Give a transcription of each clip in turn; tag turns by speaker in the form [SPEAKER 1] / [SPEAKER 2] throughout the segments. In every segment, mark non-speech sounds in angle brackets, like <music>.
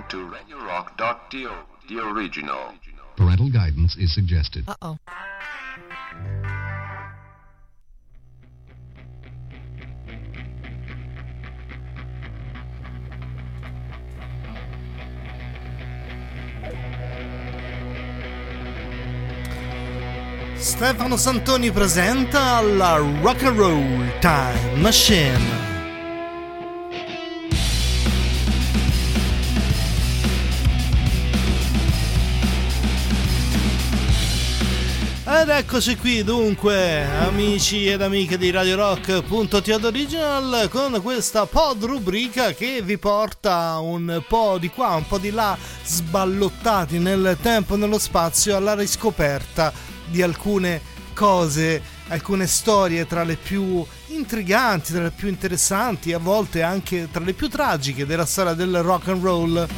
[SPEAKER 1] Welcome to RadioRock.to, the original.
[SPEAKER 2] Parental guidance is suggested.
[SPEAKER 3] Uh oh.
[SPEAKER 4] Stefano Santoni presenta la Rock and Roll Time Machine. Ed eccoci qui dunque, amici ed amiche di Radio Rock.to Original, con questa pod rubrica che vi porta un po' di qua, un po' di là, sballottati nel tempo e nello spazio alla riscoperta di alcune cose, alcune storie tra le più intriganti, tra le più interessanti, a volte anche tra le più tragiche della storia del rock and roll.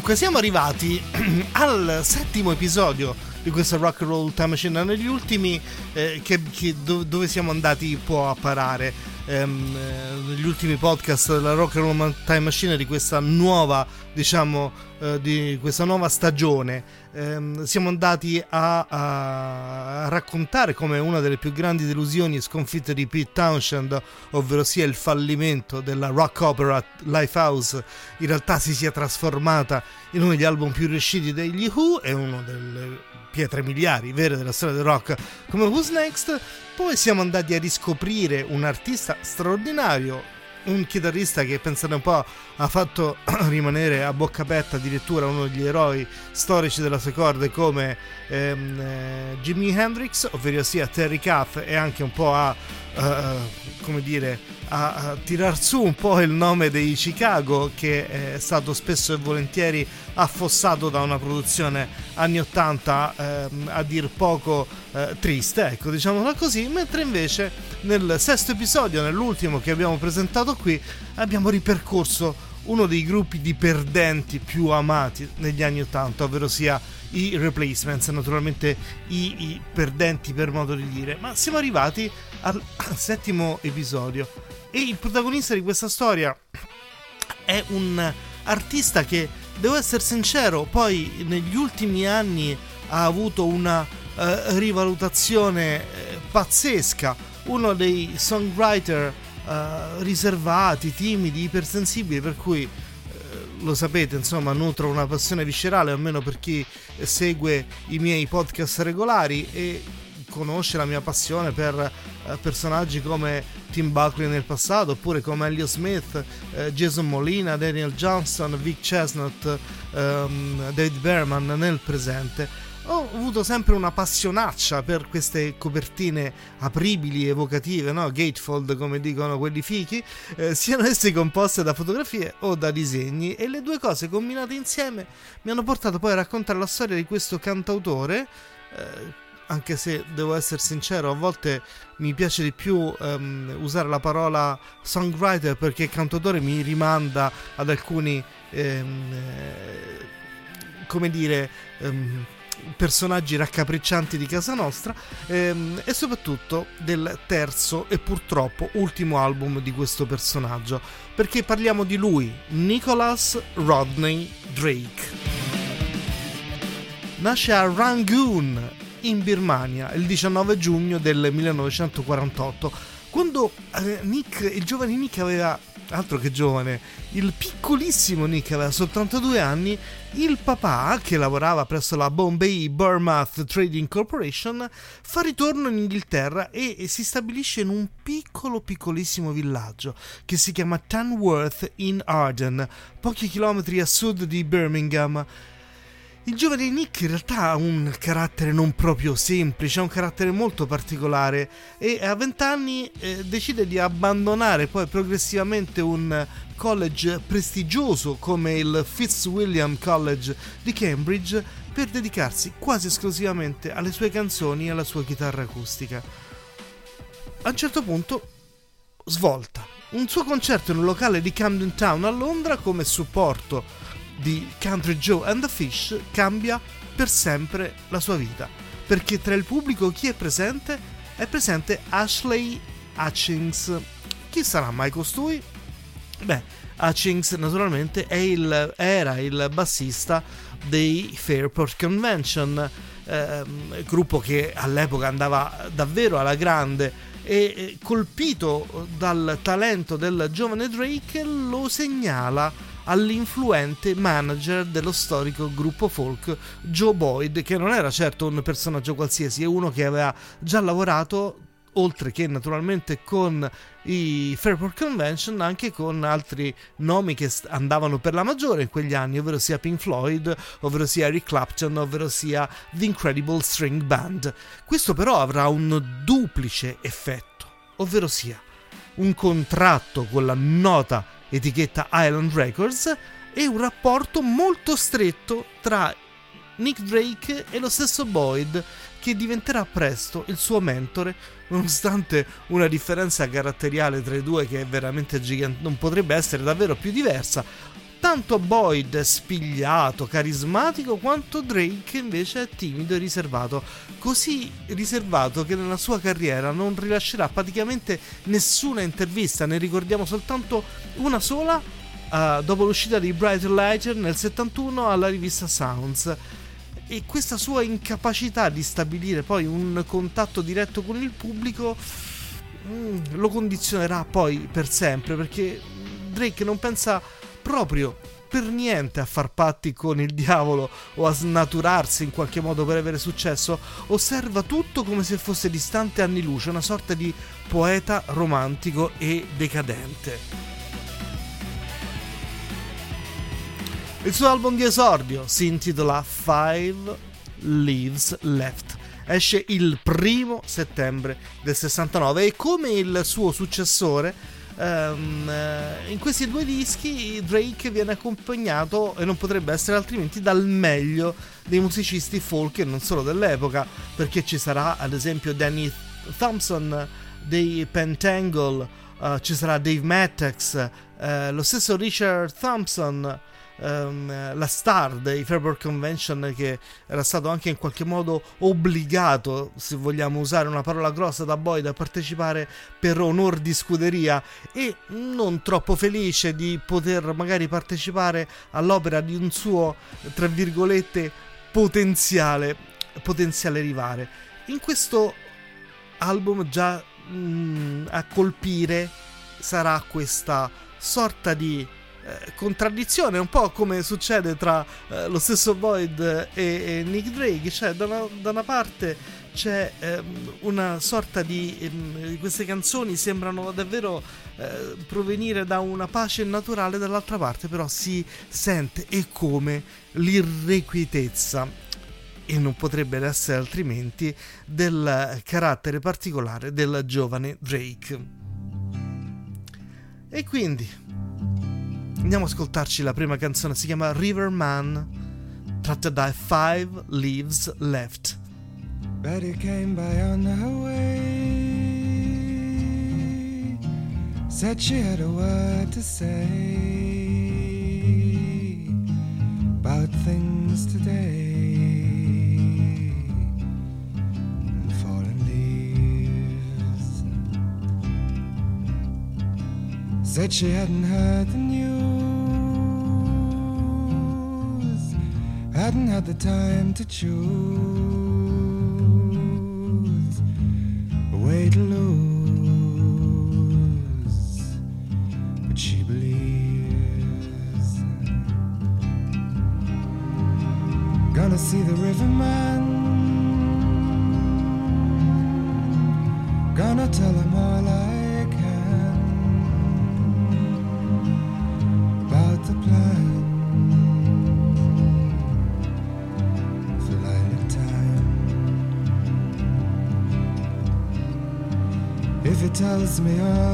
[SPEAKER 4] Dunque, siamo arrivati <clears throat> al settimo episodio di questo Rock and Roll Time Machine. Negli ultimi, eh, che, che, dove siamo andati un po' a parare, ehm, eh, negli ultimi podcast della Rock and Roll Time Machine di questa nuova, diciamo, eh, di questa nuova stagione. Ehm, siamo andati a, a, raccontare come una delle più grandi delusioni e sconfitte di Pete Townshend, ovvero sia il fallimento della rock opera Lifehouse, in realtà si sia trasformata in uno degli album più riusciti degli Who e uno delle pietre miliari vere della storia del rock come Who's Next. Poi siamo andati a riscoprire un artista straordinario, un chitarrista che pensate un po' ha fatto <clears throat> rimanere a bocca aperta addirittura uno degli eroi storici della sue corde come ehm, eh, Jimi Hendrix, ovvero sia Terry Cuff e anche un po' a uh, come dire a, tirar su un po' il nome dei Chicago che è stato spesso e volentieri affossato da una produzione anni 80 ehm, a dir poco eh, triste, ecco diciamola così, mentre invece nel sesto episodio, nell'ultimo che abbiamo presentato qui, abbiamo ripercorso uno dei gruppi di perdenti più amati negli anni 80, ovvero sia i replacements, naturalmente i, i perdenti per modo di dire, ma siamo arrivati al settimo episodio e il protagonista di questa storia è un artista che, devo essere sincero, poi negli ultimi anni ha avuto una uh, rivalutazione uh, pazzesca, uno dei songwriter uh, riservati, timidi, ipersensibili, per cui lo sapete, insomma, nutro una passione viscerale, almeno per chi segue i miei podcast regolari e conosce la mia passione per eh, personaggi come Tim Buckley nel passato, oppure come Elliot Smith, eh, Jason Molina, Daniel Johnston, Vic Chestnut, ehm, David Berman nel presente. Ho avuto sempre una passionaccia per queste copertine apribili, evocative, no? gatefold come dicono quelli fichi, eh, siano esse composte da fotografie o da disegni e le due cose combinate insieme mi hanno portato poi a raccontare la storia di questo cantautore eh, anche se devo essere sincero, a volte mi piace di più um, usare la parola songwriter perché cantautore mi rimanda ad alcuni, um, come dire, um, personaggi raccapriccianti di casa nostra ehm, e soprattutto del terzo e purtroppo ultimo album di questo personaggio perché parliamo di lui, Nicholas Rodney Drake. Nasce a Rangoon in Birmania il 19 giugno del 1948, quando eh, Nick, il giovane Nick aveva altro che giovane, il piccolissimo Nick aveva soltanto due anni, il papà, che lavorava presso la Bombay Burmouth Trading Corporation, fa ritorno in Inghilterra e, e si stabilisce in un piccolo piccolissimo villaggio che si chiama Tanworth in Arden, pochi chilometri a sud di Birmingham. Il giovane Nick in realtà ha un carattere non proprio semplice, ha un carattere molto particolare e a 20 anni eh, decide di abbandonare poi progressivamente un college prestigioso come il Fitzwilliam College di Cambridge per dedicarsi quasi esclusivamente alle sue canzoni e alla sua chitarra acustica. A un certo punto svolta un suo concerto in un locale di Camden Town a Londra come supporto di Country Joe and the Fish cambia per sempre la sua vita, perché tra il pubblico chi è presente è presente Ashley Hutchings. Chi sarà mai costui? Beh, Hutchings naturalmente il, era il bassista dei Fairport Convention, ehm, gruppo che all'epoca andava davvero alla grande e colpito dal talento del giovane Drake lo segnala all'influente manager dello storico gruppo folk Joe Boyd, che non era certo un personaggio qualsiasi, è uno che aveva già lavorato oltre che naturalmente con i Fairport Convention, anche con altri nomi che andavano per la maggiore in quegli anni, ovvero sia Pink Floyd, ovvero sia Eric Clapton, ovvero sia The Incredible String Band. Questo però avrà un duplice effetto, ovvero sia un contratto con la nota etichetta Island Records e un rapporto molto stretto tra Nick Drake e lo stesso Boyd, che diventerà presto il suo mentore, nonostante una differenza caratteriale tra i due che è veramente gigante, non potrebbe essere davvero più diversa. Tanto Boyd è spigliato, carismatico, quanto Drake invece è timido e riservato. Così riservato che nella sua carriera non rilascerà praticamente nessuna intervista, ne ricordiamo soltanto una sola uh, dopo l'uscita di Bright Lighter nel 71 alla rivista Sounds e questa sua incapacità di stabilire poi un contatto diretto con il pubblico mm, lo condizionerà poi per sempre perché Drake non pensa proprio per niente a far patti con il diavolo o a snaturarsi in qualche modo per avere successo, osserva tutto come se fosse distante anni luce, una sorta di poeta romantico e decadente. Il suo album di esordio si intitola Five Leaves Left. Esce il primo settembre del 69 e come il suo successore um, in questi due dischi Drake viene accompagnato e non potrebbe essere altrimenti dal meglio dei musicisti folk e non solo dell'epoca perché ci sarà ad esempio Danny Thompson dei Pentangle uh, ci sarà Dave Mattex uh, lo stesso Richard Thompson um, la star dei Fairport Convention che era stato anche in qualche modo obbligato, se vogliamo usare una parola grossa da Boyd, a partecipare per onor di scuderia e non troppo felice di poter magari partecipare all'opera di un suo, tra virgolette, potenziale, potenziale rivale. In questo album già mh, mm, a colpire sarà questa sorta di eh, contraddizione, un po' come succede tra eh, lo stesso Boyd e, e, Nick Drake, cioè da una, da una parte c'è ehm, una sorta di ehm, queste canzoni sembrano davvero eh, provenire da una pace naturale, dall'altra parte però si sente e come l'irrequietezza e non potrebbe essere altrimenti del carattere particolare del giovane Drake. E quindi Andiamo ad ascoltarci la prima canzone, si chiama River Man, tratta da Five Leaves Left. Betty came by on her way, said she had a word to say about things today. Said she hadn't heard the news, hadn't had the time to choose me all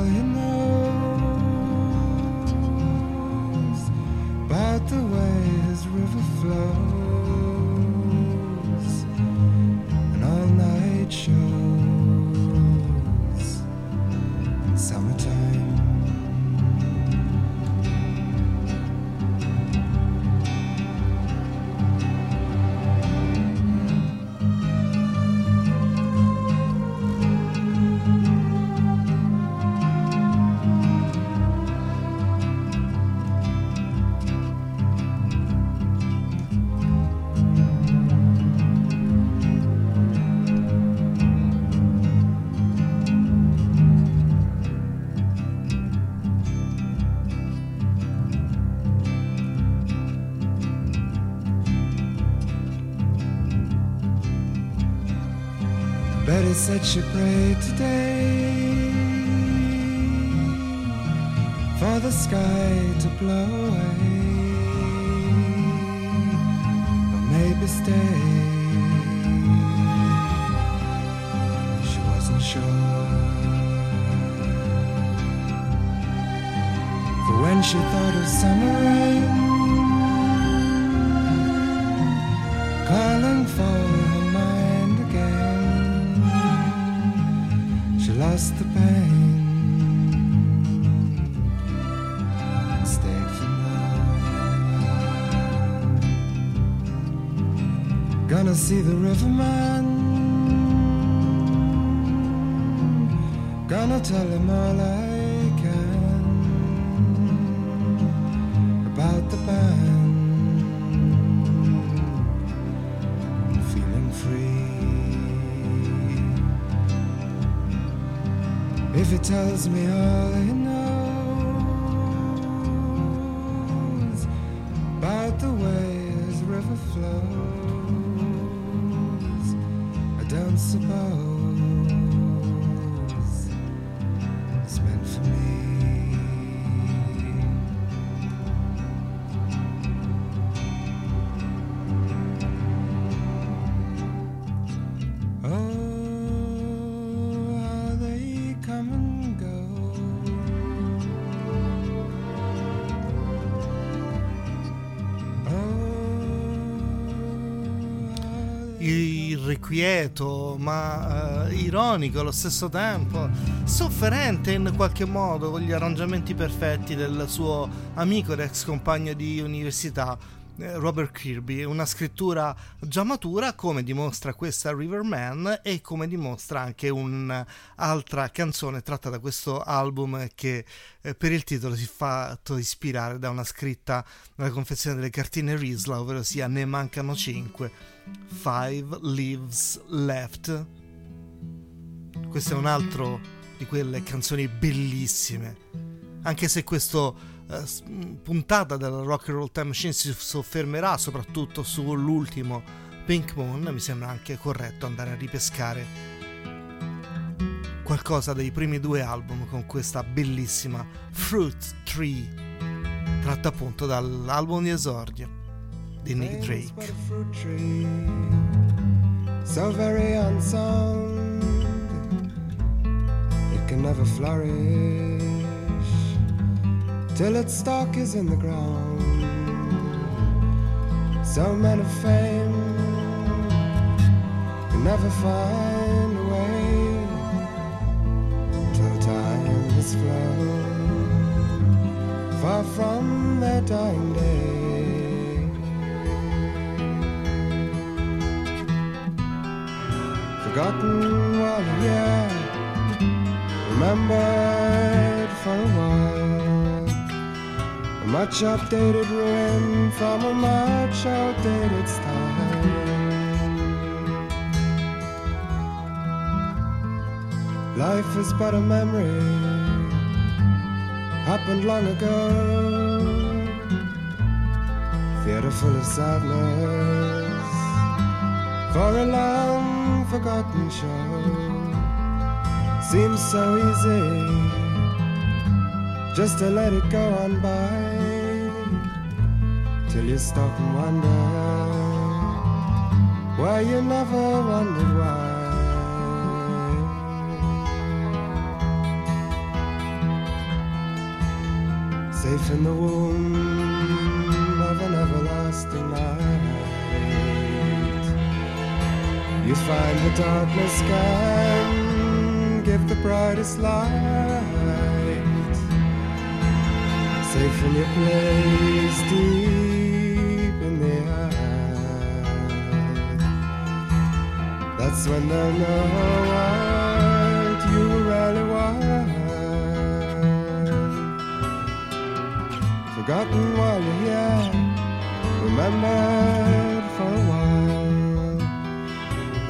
[SPEAKER 3] Betty said she Gonna see the riverman. Gonna tell him all I can about the band. Feeling free. If he tells me all he knows I
[SPEAKER 4] irrequieto, ma eh, ironico allo stesso tempo, sofferente in qualche modo con gli arrangiamenti perfetti del suo amico ed ex compagno di università. Eh, Robert Kirby, una scrittura già matura come dimostra questa Riverman e come dimostra anche un'altra canzone tratta da questo album che eh, per il titolo si è fatto ispirare da una scritta nella confezione delle cartine Risla, ovvero sia Ne mancano 5, Five Leaves Left. Questo è un altro di quelle canzoni bellissime, anche se questo eh, s- puntata della Rock and Roll Time Machine si soffermerà soprattutto sull'ultimo Pink Moon, mi sembra anche corretto andare a ripescare qualcosa dei primi due album con questa bellissima Fruit Tree, tratta appunto dall'album di esordio di Nick Drake.
[SPEAKER 3] so very unsound, it can never flourish till its stalk is in the ground. So men of fame can never find a way till time has flown far from their dying day. Forgotten while yeah, remembered for a while. Much updated ruin from a much outdated style. Life is but a memory, happened long ago. Theater full of sadness for a long forgotten show. Seems so easy just to let it go on by till you stop and wonder why you never wondered why. Safe in the womb of an everlasting night. You find the darkness can give the brightest light. Safe in your place deep That's when they'll know what you really want. Forgotten while you're here, remembered for a while.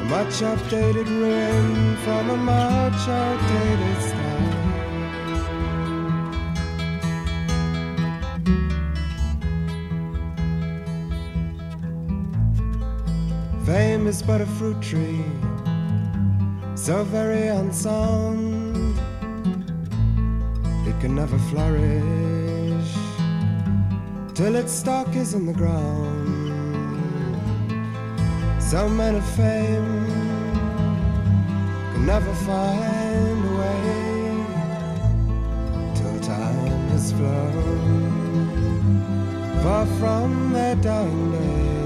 [SPEAKER 3] A much updated ruin from a much outdated Is but a fruit tree, so very unsound, it can never flourish till its stalk is in the ground. Some men of fame can never find a way till time has flown far from their dying day.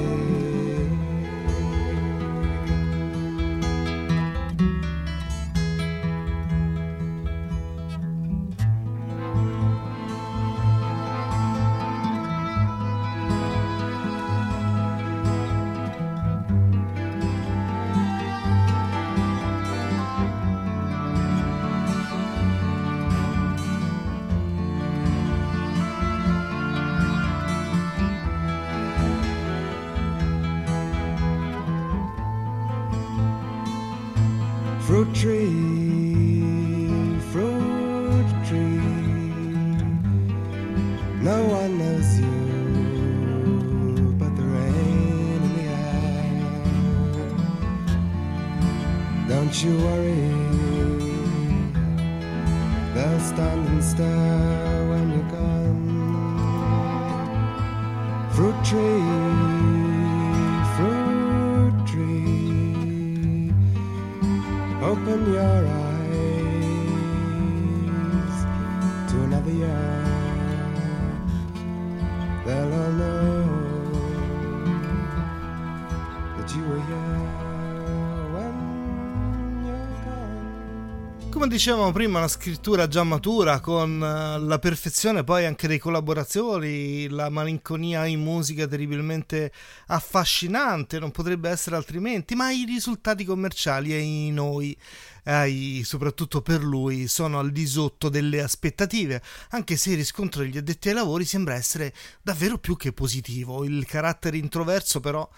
[SPEAKER 4] Dicevamo prima, una scrittura già matura con eh, la perfezione poi anche dei collaborazioni, la malinconia in musica terribilmente affascinante, non potrebbe essere altrimenti, ma i risultati commerciali e i noi, eh, soprattutto per lui, sono al di sotto delle aspettative, anche se il riscontro degli addetti ai lavori sembra essere davvero più che positivo. Il carattere introverso però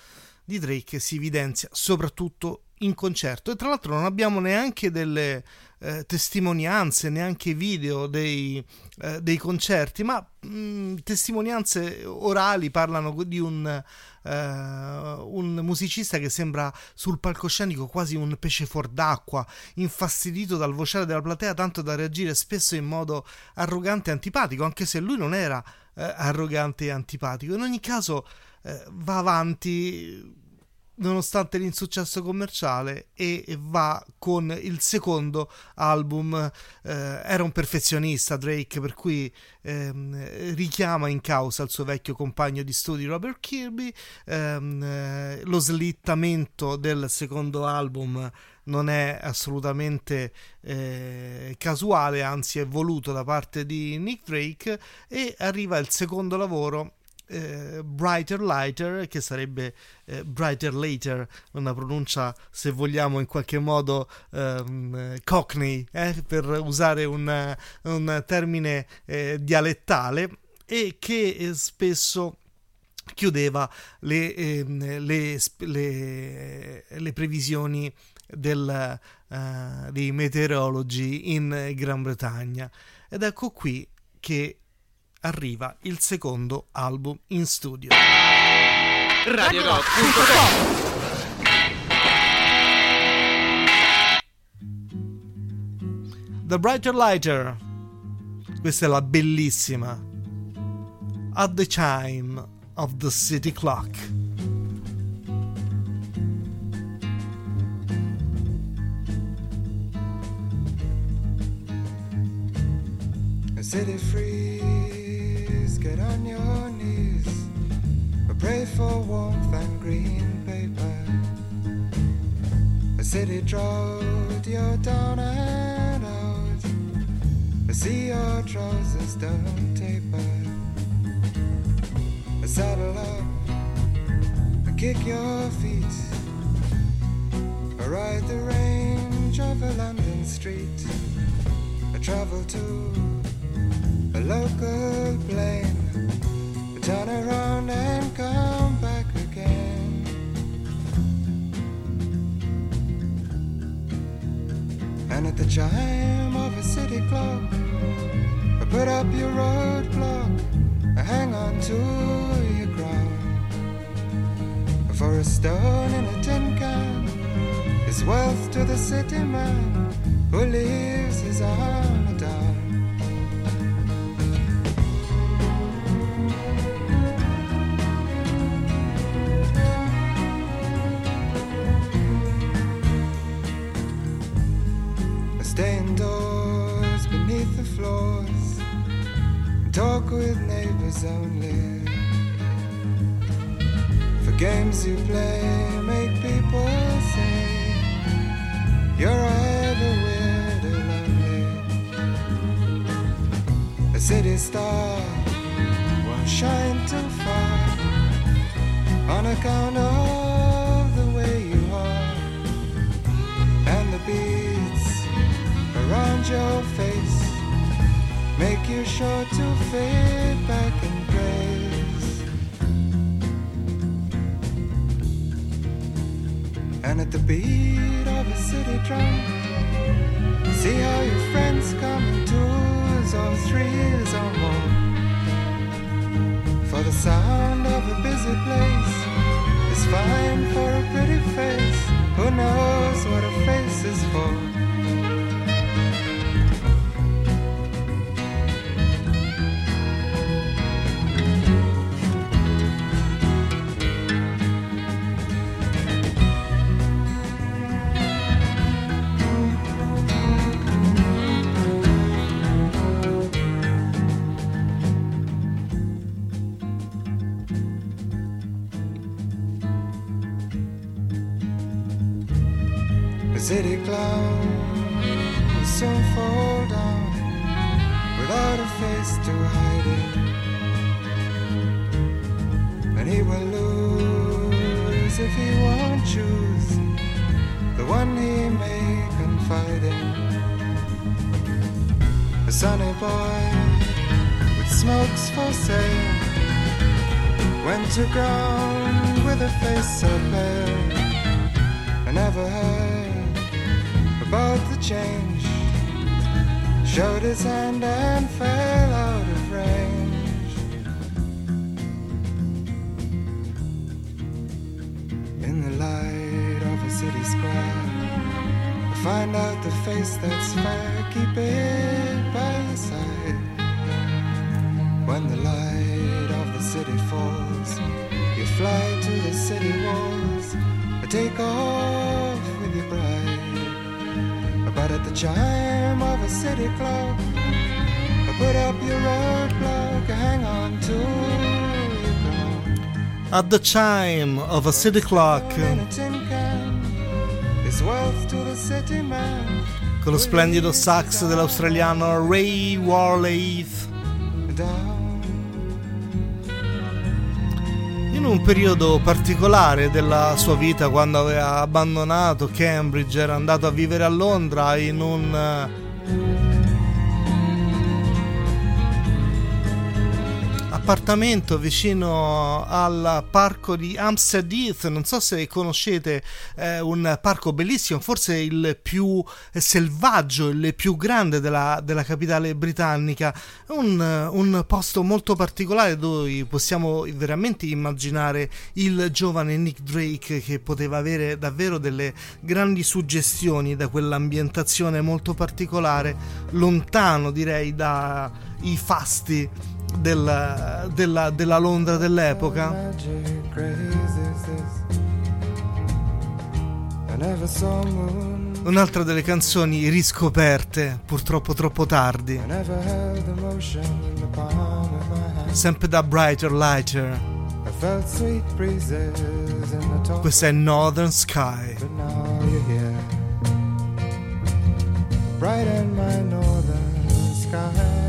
[SPEAKER 4] di Drake si evidenzia soprattutto in concerto e tra l'altro non abbiamo neanche delle eh, testimonianze, neanche video dei, eh, dei concerti, ma mh, testimonianze orali parlano di un, eh, un musicista che sembra sul palcoscenico quasi un pesce fuor d'acqua, infastidito dal vociare della platea tanto da reagire spesso in modo arrogante e antipatico, anche se lui non era eh, arrogante e antipatico. In ogni caso eh, va avanti nonostante l'insuccesso commerciale e va con il secondo album eh, era un perfezionista Drake per cui ehm, richiama in causa il suo vecchio compagno di studi Robert Kirby. Ehm, eh, lo slittamento del secondo album non è assolutamente eh, casuale anzi è voluto da parte di Nick Drake e arriva il secondo lavoro eh, Brighter Lighter, che sarebbe eh, Brighter Later, una pronuncia, se vogliamo, in qualche modo ehm, cockney, eh, per usare un, un termine eh, dialettale, e che spesso chiudeva le, ehm, le, le, le previsioni del, uh, dei meteorologi in Gran Bretagna. Ed ecco qui che arriva il secondo album in studio. The Brighter Lighter. Questa è la bellissima. At the chime of the city clock.
[SPEAKER 3] City freeze, get on your knees. I Pray for warmth and green paper. A city drought, you're down and out. I see your trousers don't taper. A saddle up, I kick your feet. I ride the range of a London street. I travel to a local plane. Turn around and come back again. And at the chime of a city clock, put up your roadblock. Hang on to your crown. For a stone in a tin can is wealth to the city man who leaves his armor with neighbors only. For games you play make people say you're either weird or lonely. A city star won't shine too far on account of the way you are and the beads around your face make you sure to fade back in grace. And at the beat of a city drum, see how your friends come in twos or threes or more. For the sound of a busy place is fine for a pretty face. Who knows what a face is for? City clown will soon fall down without a face to hide it. And he will lose if he won't choose the one he may confide in. A sunny boy with smokes for sale went to ground with a face so pale. I never heard about the change. Showed his hand and fell out of range. In the light of a city square, I find out the face that's fair. Keep it by your side. When the light of the city falls, you fly to the city walls. I take off at the chime of a city clock, put up your roadblock, hang on to your car.
[SPEAKER 4] At the chime of a city clock, con lo splendido sax dell'australiano Ray Warley. Un periodo particolare della sua vita, quando aveva abbandonato Cambridge, era andato a vivere a Londra in un appartamento vicino al parco di Hampstead Heath. Non so se conoscete, è un parco bellissimo, forse il più selvaggio, il più grande della, della capitale britannica. Un, un posto molto particolare dove possiamo veramente immaginare il giovane Nick Drake che poteva avere davvero delle grandi suggestioni da quell'ambientazione molto particolare, lontano direi dai fasti del- della, della Londra dell'epoca. Un'altra delle canzoni riscoperte, purtroppo troppo tardi, sempre da Brighter Lighter. Questa è Northern Sky.
[SPEAKER 3] But now you're here. Bright in my northern sky.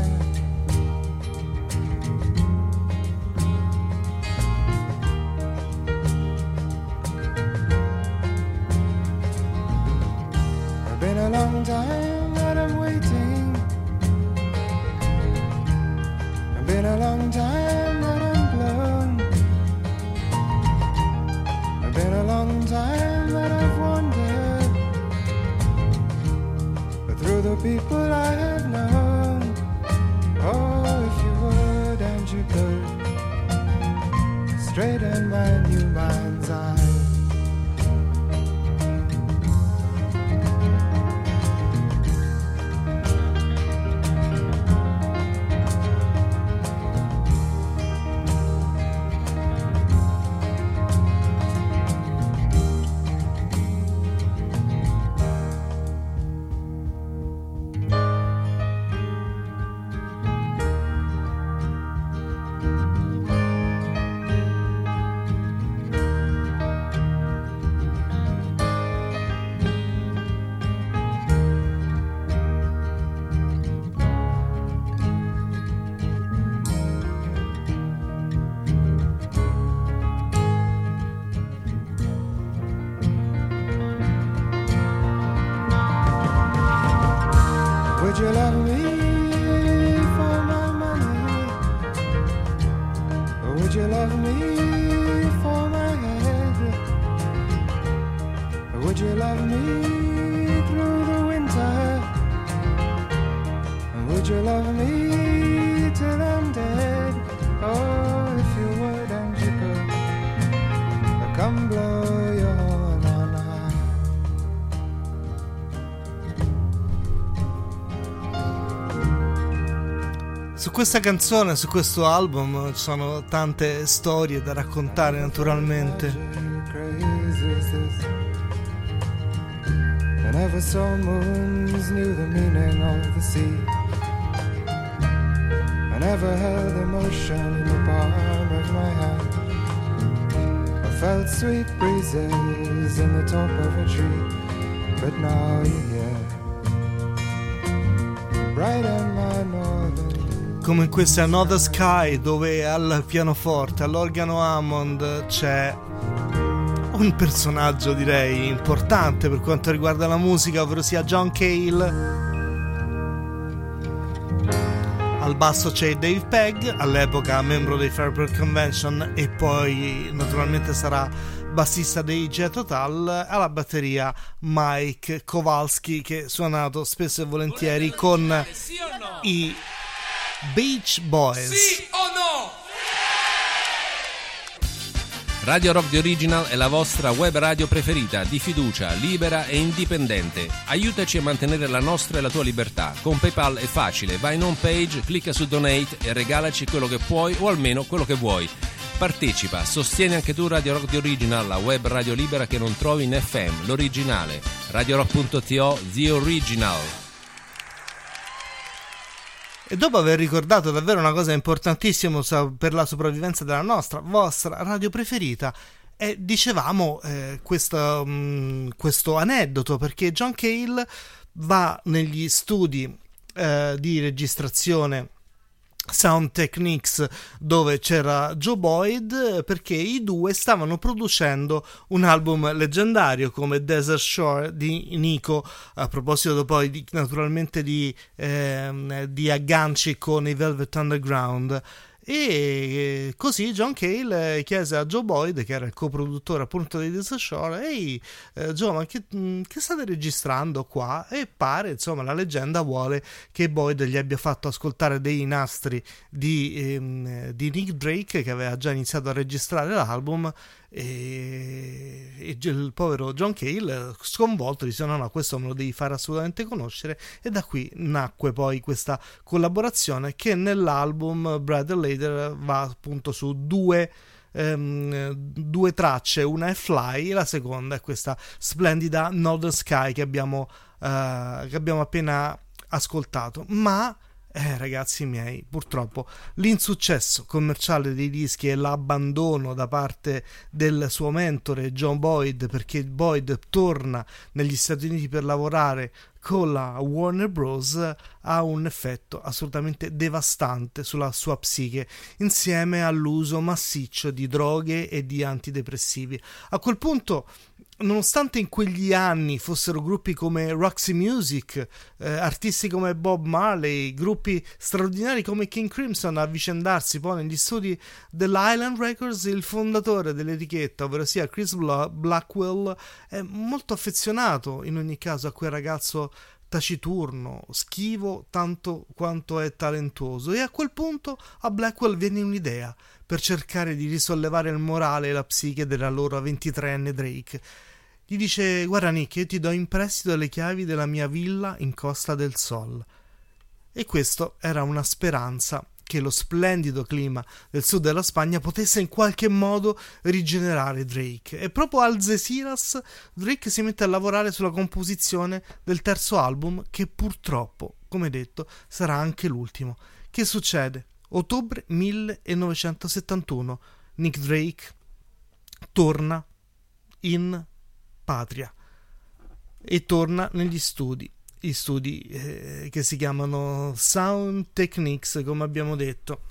[SPEAKER 4] Su questa canzone, su questo album ci sono tante storie da raccontare naturalmente.
[SPEAKER 3] never saw moons, knew the meaning of the sea. I never held emotion in the palm of my hand. I felt sweet breezes in the top of a tree, but now you're here. Bright northern
[SPEAKER 4] Come in questa Another Sky dove al pianoforte, all'organo Hammond c'è un personaggio direi importante per quanto riguarda la musica, ovvero sia John Cale. Al basso c'è Dave Pegg, all'epoca membro dei Fairport Convention e poi naturalmente sarà bassista dei Jet Tal, alla batteria Mike Kowalski che suonato spesso e volentieri con i Beach Boys.
[SPEAKER 5] Sì o no?
[SPEAKER 6] Radio Rock The Original è la vostra web radio preferita, di fiducia, libera e indipendente. Aiutaci a mantenere la nostra e la tua libertà. Con PayPal è facile, vai in home page, clicca su Donate e regalaci quello che puoi o almeno quello che vuoi. Partecipa, sostieni anche tu Radio Rock The Original, la web radio libera che non trovi in FM, l'originale. RadioRock.to The Original.
[SPEAKER 4] E dopo aver ricordato davvero una cosa importantissima per la sopravvivenza della nostra, vostra radio preferita, e dicevamo eh, questo, mm, questo aneddoto perché John Cale va negli studi eh, di registrazione Sound Techniques dove c'era Joe Boyd eh, perché i due stavano producendo un album leggendario come Desert Shore di Nico. A proposito poi di, naturalmente di, ehm, di agganci con i Velvet Underground e così John Cale chiese a Joe Boyd, che era il coproduttore appunto di Desert Shore, ehi eh, Joe, ma che, mh, che state registrando qua? E pare, insomma, la leggenda vuole che Boyd gli abbia fatto ascoltare dei nastri di, ehm, di Nick Drake, che aveva già iniziato a registrare l'album, e, e il povero John Cale sconvolto disse no no questo me lo devi fare assolutamente conoscere. E da qui nacque poi questa collaborazione che nell'album Brad Later va appunto su due ehm, due tracce. Una è Fly e la seconda è questa splendida Northern Sky che abbiamo, eh, che abbiamo appena ascoltato. Ma eh, ragazzi miei, purtroppo l'insuccesso commerciale dei dischi e l'abbandono da parte del suo mentore John Boyd, perché Boyd torna negli Stati Uniti per lavorare con la Warner Bros. ha un effetto assolutamente devastante sulla sua psiche, insieme all'uso massiccio di droghe e di antidepressivi. A quel punto nonostante in quegli anni fossero gruppi come Roxy Music, eh, artisti come Bob Marley, gruppi straordinari come King Crimson a avvicendarsi poi negli studi dell'Island Records, il fondatore dell'etichetta, ovvero sia Chris Bla- Blackwell, è molto affezionato in ogni caso a quel ragazzo taciturno, schivo tanto quanto è talentuoso e a quel punto a Blackwell viene un'idea per cercare di risollevare il morale e la psiche della loro 23enne Drake. Gli dice: Guarda, Nick, io ti do in prestito le chiavi della mia villa in Costa del Sol. E questo era una speranza che lo splendido clima del sud della Spagna potesse in qualche modo rigenerare Drake. E proprio al Algeciras Drake si mette a lavorare sulla composizione del terzo album, che purtroppo, come detto, sarà anche l'ultimo. Che succede? Ottobre 1971 Nick Drake torna in patria e torna negli studi, gli studi eh, che si chiamano Sound Techniques, come abbiamo detto,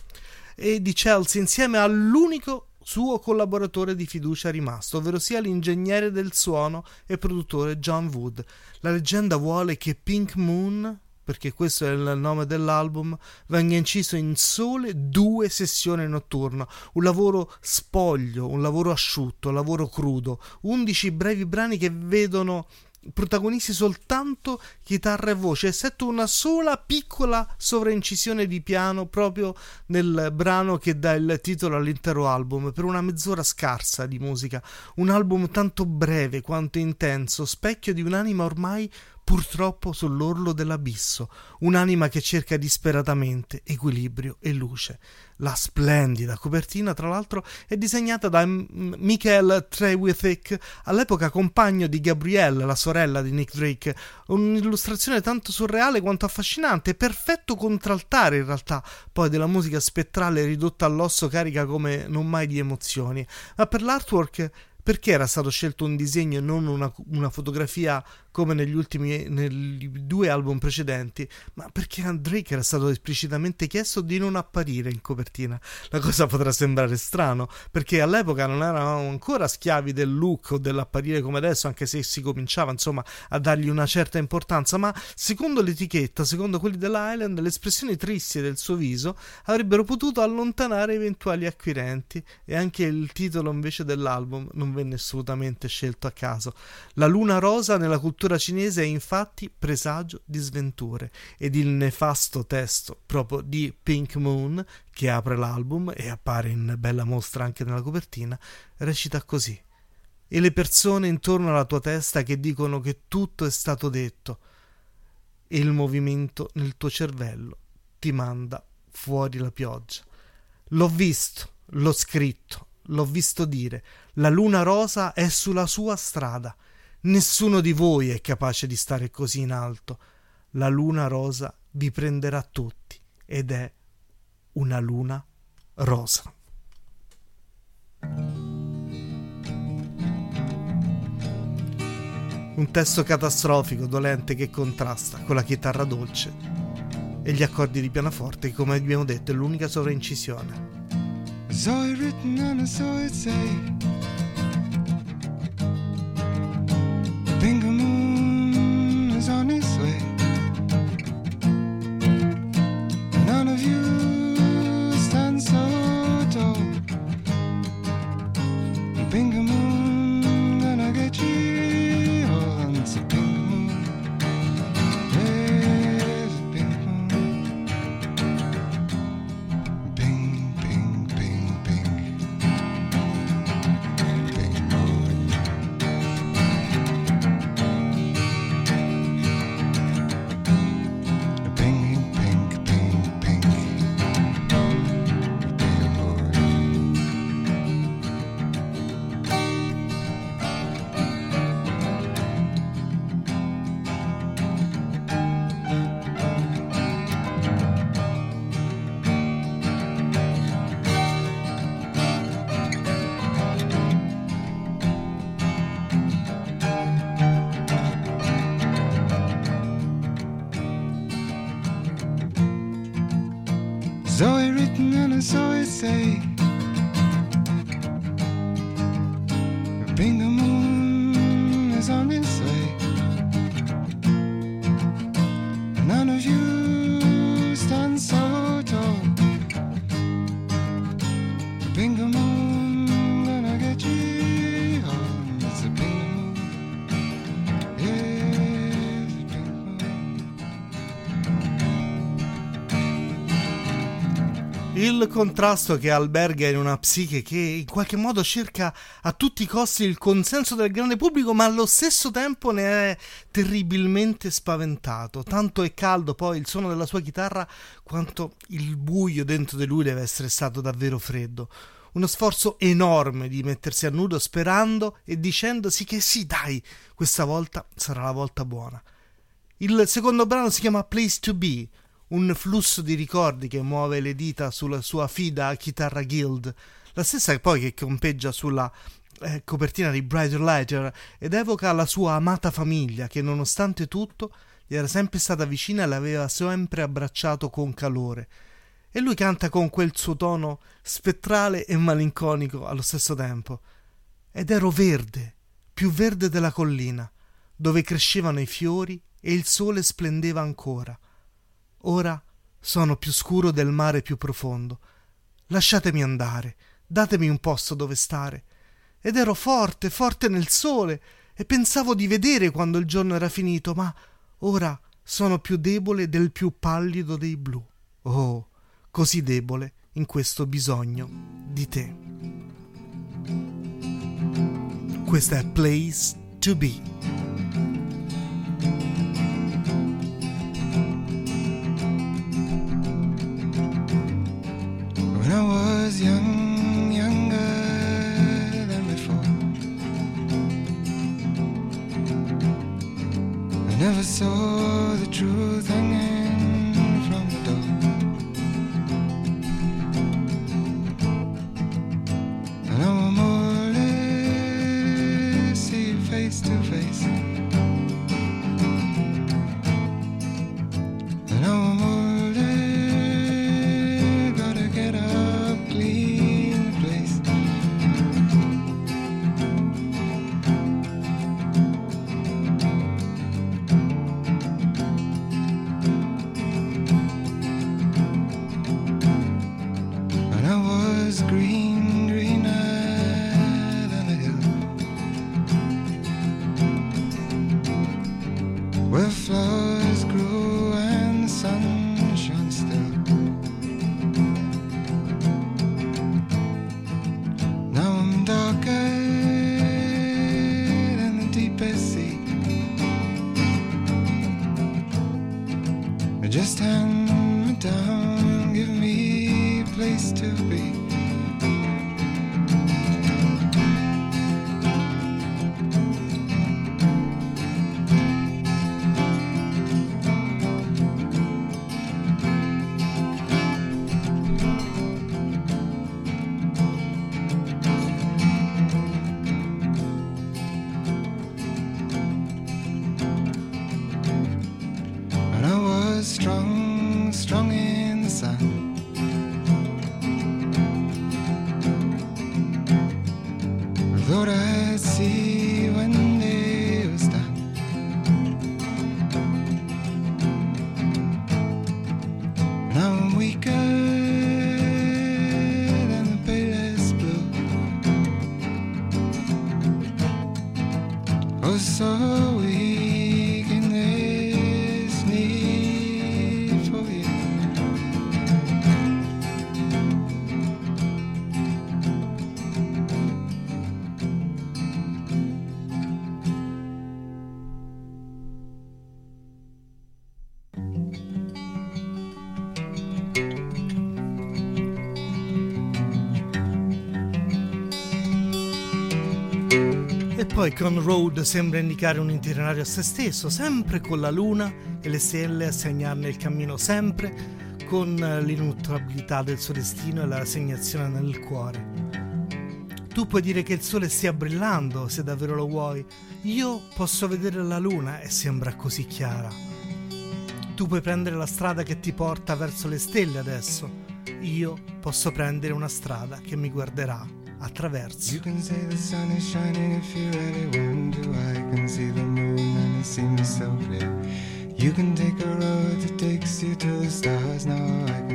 [SPEAKER 4] e di Chelsea insieme all'unico suo collaboratore di fiducia rimasto, ovvero sia l'ingegnere del suono e produttore John Wood. La leggenda vuole che Pink Moon perché questo è il nome dell'album, venga inciso in sole due sessioni notturne, un lavoro spoglio, un lavoro asciutto, un lavoro crudo, undici brevi brani che vedono protagonisti soltanto chitarra e voce, eccetto una sola piccola sovraincisione di piano proprio nel brano che dà il titolo all'intero album, per una mezz'ora scarsa di musica, un album tanto breve quanto intenso, specchio di un'anima ormai purtroppo sull'orlo dell'abisso, un'anima che cerca disperatamente equilibrio e luce. La splendida copertina, tra l'altro, è disegnata da Michael Trewithick, all'epoca compagno di Gabrielle, la sorella di Nick Drake, un'illustrazione tanto surreale quanto affascinante, perfetto contraltare in realtà, poi della musica spettrale ridotta all'osso carica come non mai di emozioni, ma per l'artwork perché era stato scelto un disegno e non una, una fotografia come negli ultimi negli due album precedenti, ma perché a Drake era stato esplicitamente chiesto di non apparire in copertina. La cosa potrà sembrare strano, perché all'epoca non eravamo ancora schiavi del look o dell'apparire come adesso, anche se si cominciava insomma a dargli una certa importanza, ma secondo l'etichetta, secondo quelli dell'Island, le espressioni tristi del suo viso avrebbero potuto allontanare eventuali acquirenti e anche il titolo invece dell'album non venne assolutamente scelto a caso. La luna rosa nella cultura cultura cinese è infatti presagio di sventure ed il nefasto testo proprio di Pink Moon, che apre l'album e appare in bella mostra anche nella copertina, recita così. E le persone intorno alla tua testa che dicono che tutto è stato detto e il movimento nel tuo cervello ti manda fuori la pioggia. L'ho visto, l'ho scritto, l'ho visto dire, la luna rosa è sulla sua strada Nessuno di voi è capace di stare così in alto. La luna rosa vi prenderà tutti ed è una luna rosa. Un testo catastrofico, dolente, che contrasta con la chitarra dolce e gli accordi di pianoforte che, come abbiamo detto, è l'unica sovraincisione. So contrasto che alberga in una psiche che in qualche modo cerca a tutti i costi il consenso del grande pubblico, ma allo stesso tempo ne è terribilmente spaventato. Tanto è caldo poi il suono della sua chitarra, quanto il buio dentro di lui deve essere stato davvero freddo. Uno sforzo enorme di mettersi a nudo sperando e dicendosi che sì, dai, questa volta sarà la volta buona. Il secondo brano si chiama Place to Be, un flusso di ricordi che muove le dita sulla sua fida chitarra Guild, la stessa poi che campeggia sulla eh, copertina di Brighter Lighter ed evoca la sua amata famiglia che nonostante tutto gli era sempre stata vicina e l'aveva sempre abbracciato con calore. E lui canta con quel suo tono spettrale e malinconico allo stesso tempo. Ed ero verde, più verde della collina, dove crescevano i fiori e il sole splendeva ancora. Ora sono più scuro del mare più profondo. Lasciatemi andare, datemi un posto dove stare. Ed ero forte, forte nel sole, e pensavo di vedere quando il giorno era finito, ma ora sono più debole del più pallido dei blu. Oh, così debole in questo bisogno di te. Questa è Place to Be.
[SPEAKER 3] I was young, younger than before, I never saw the truth hanging
[SPEAKER 4] poi con Road sembra indicare un itinerario a se stesso, sempre con la luna e le stelle a segnarne il cammino, sempre con l'inutrabilità del suo destino e la rassegnazione nel cuore. Tu puoi dire che il sole stia brillando, se davvero lo vuoi. Io posso vedere la luna e sembra così chiara. Tu puoi prendere la strada che ti porta verso le stelle adesso. Io posso prendere una strada che mi guarderà attraverso.
[SPEAKER 3] You can say the sun is shining if you really want to. I can see the moon and it seems so clear. You can take a road that takes you to the stars. Now I can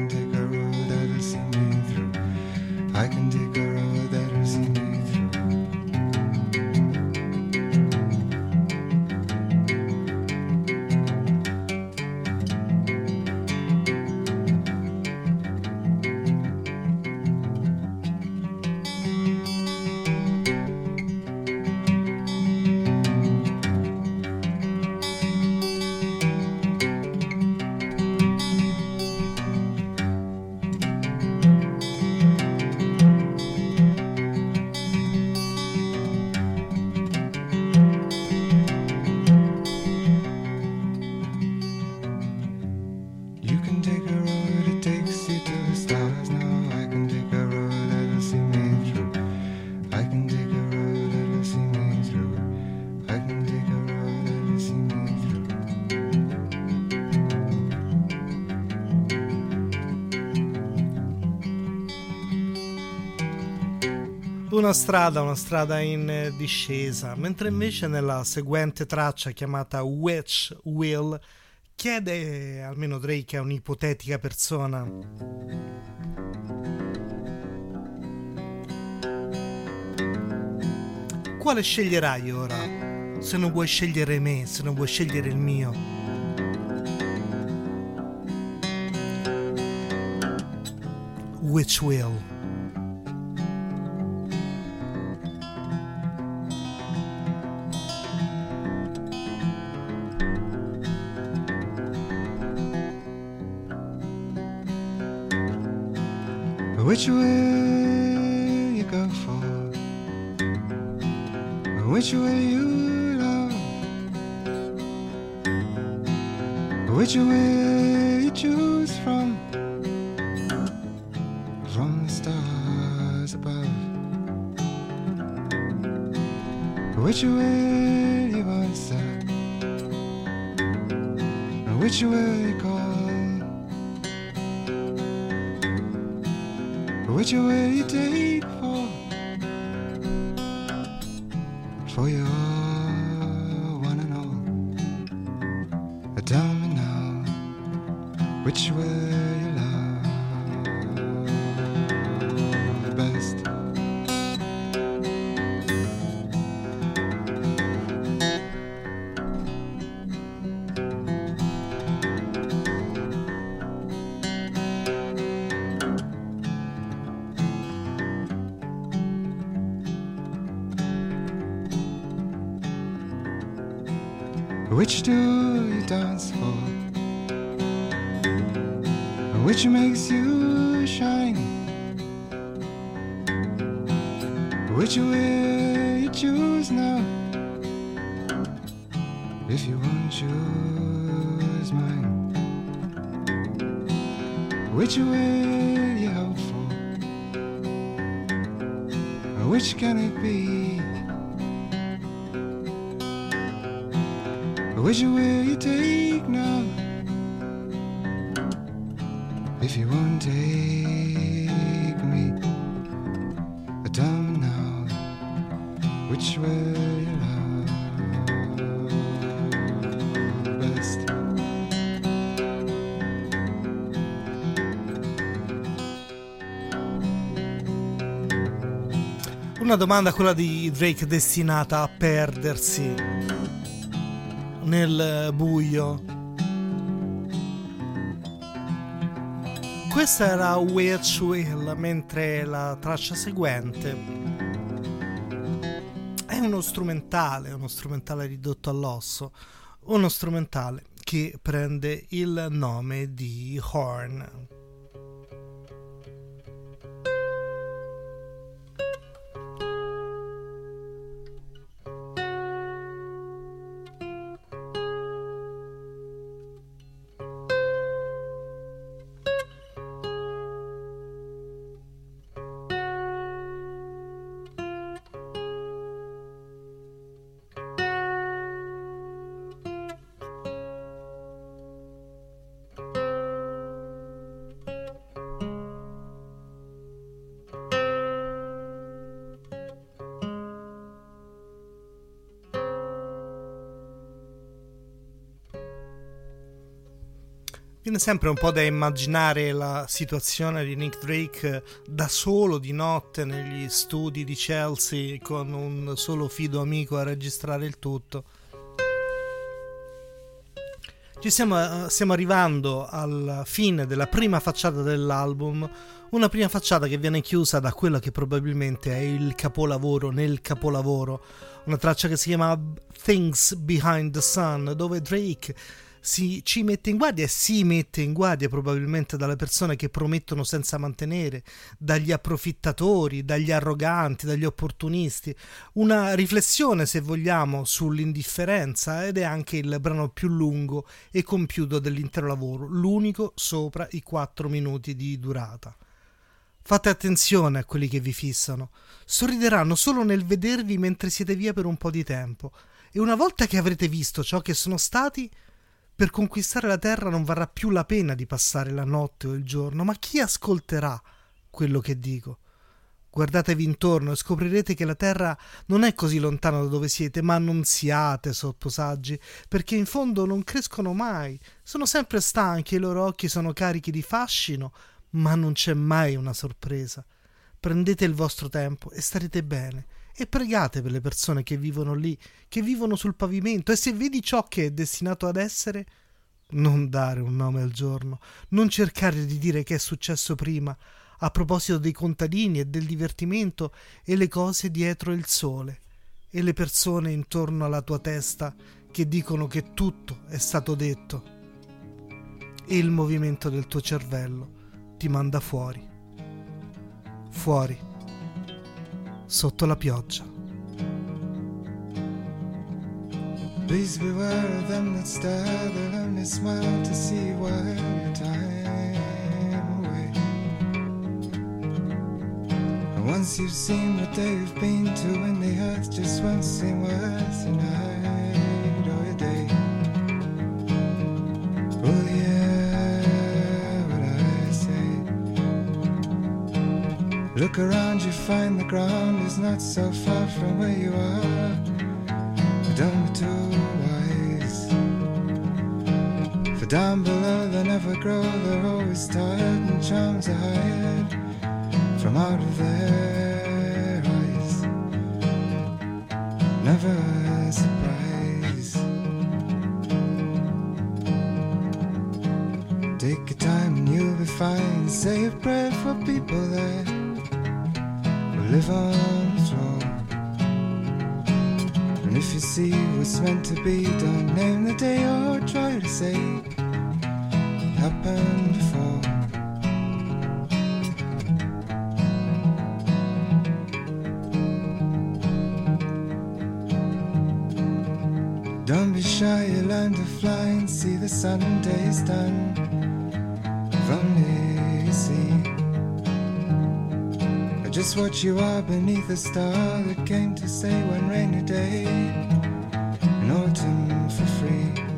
[SPEAKER 4] Una strada, una strada in eh, discesa, mentre invece nella seguente traccia chiamata Witch Will chiede almeno Drake a un'ipotetica persona quale sceglierai ora? Se non vuoi scegliere me, se non vuoi scegliere il mio. Which will?
[SPEAKER 3] Which will you go for? Which will you love? Which will you choose from? From the stars above. Which will you answer? Which will you call? Which will you take for? For your
[SPEAKER 4] domanda, quella di Drake, destinata a perdersi nel buio. Questa era Witch Will, mentre la traccia seguente è uno strumentale, uno strumentale ridotto all'osso, uno strumentale che prende il nome di Horn. Viene sempre un po' da immaginare la situazione di Nick Drake da solo di notte negli studi di Chelsea con un solo fido amico a registrare il tutto. Ci stiamo, stiamo arrivando alla fine della prima facciata dell'album, una prima facciata che viene chiusa da quello che probabilmente è il capolavoro nel capolavoro, una traccia che si chiama Things Behind the Sun, dove Drake si, ci mette in guardia e si mette in guardia probabilmente dalle persone che promettono senza mantenere, dagli approfittatori, dagli arroganti, dagli opportunisti. Una riflessione, se vogliamo, sull'indifferenza ed è anche il brano più lungo e compiuto dell'intero lavoro, l'unico sopra i 4 minuti di durata. Fate attenzione a quelli che vi fissano. Sorrideranno solo nel vedervi mentre siete via per un po' di tempo. E una volta che avrete visto ciò che sono stati, per conquistare la terra non varrà più la pena di passare la notte o il giorno, ma chi ascolterà quello che dico? Guardatevi intorno e scoprirete che la Terra non è così lontana da dove siete, ma non siate sotposaggi, perché in fondo non crescono mai, sono sempre stanchi, i loro occhi sono carichi di fascino, ma non c'è mai una sorpresa. Prendete il vostro tempo e starete bene. E pregate per le persone che vivono lì, che vivono sul pavimento, e se vedi ciò che è destinato ad essere, non dare un nome al giorno, non cercare di dire che è successo prima, a proposito dei contadini e del divertimento e le cose dietro il sole, e le persone intorno alla tua testa che dicono che tutto è stato detto. E il movimento del tuo cervello ti manda fuori. Fuori. Sotto la pioggia.
[SPEAKER 3] Please beware of them that stare, they'll only smile to see while your time away. And once you've seen what they've been to, and the earth just won't seem worth a night Around, you find the ground is not so far from where you are. But don't be too wise. For down below they never grow, they're always tired and charms are hired from out of their eyes. Never a surprise. Take your time and you'll be fine. Say a prayer for people will live on floor. And if you see what's meant to be, don't name the day or try to say it happened before. Don't be shy, you learn to fly and see the Sunday's done. Just what you are beneath a star that came to say one rainy day in autumn for free.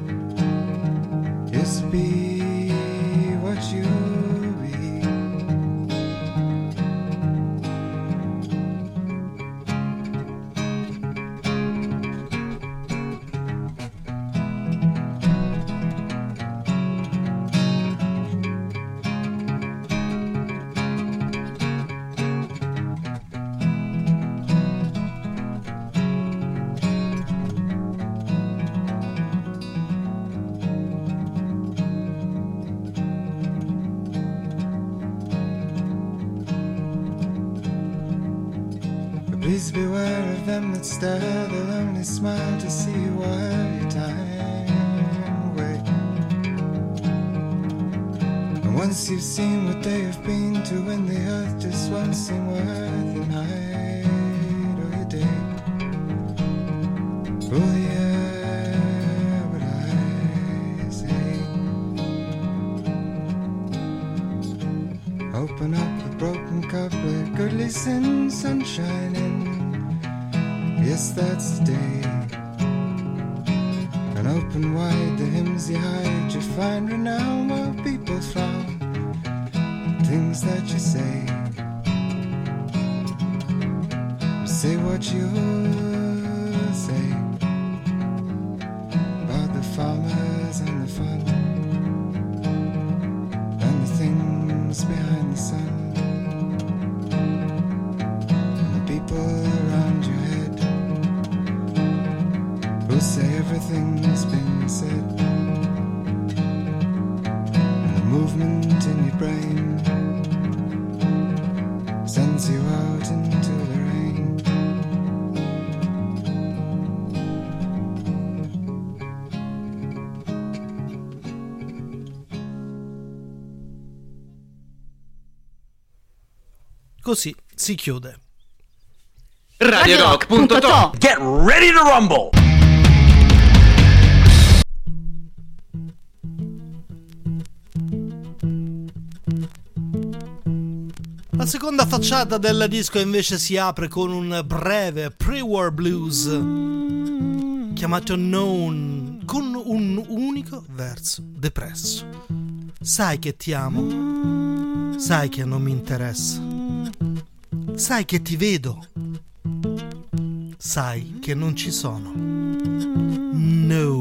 [SPEAKER 3] Them that stare, they'll only smile to see you while time away. And once you've seen what they have been to, when the earth just won't seem worth day.
[SPEAKER 4] Così si chiude.
[SPEAKER 5] RadioRock.to
[SPEAKER 7] Get ready to rumble!
[SPEAKER 4] La seconda facciata del disco invece si apre con un breve pre-war blues chiamato Known con un unico verso depresso. Sai che ti amo, sai che non mi interessa. Sai che ti vedo. Sai che non ci sono. No.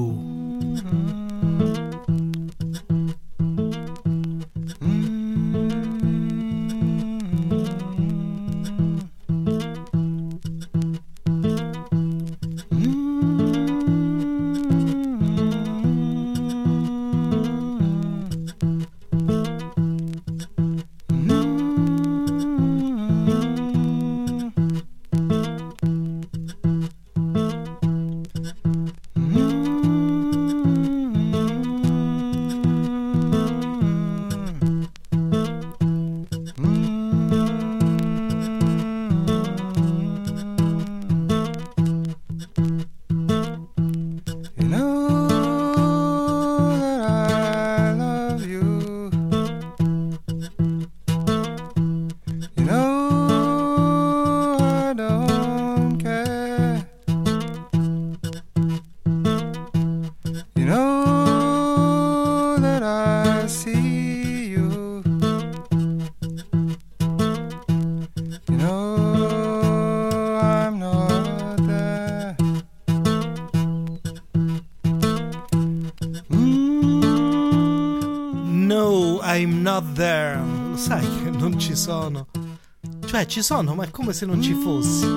[SPEAKER 4] Ci sono, ma è come se non ci fossi.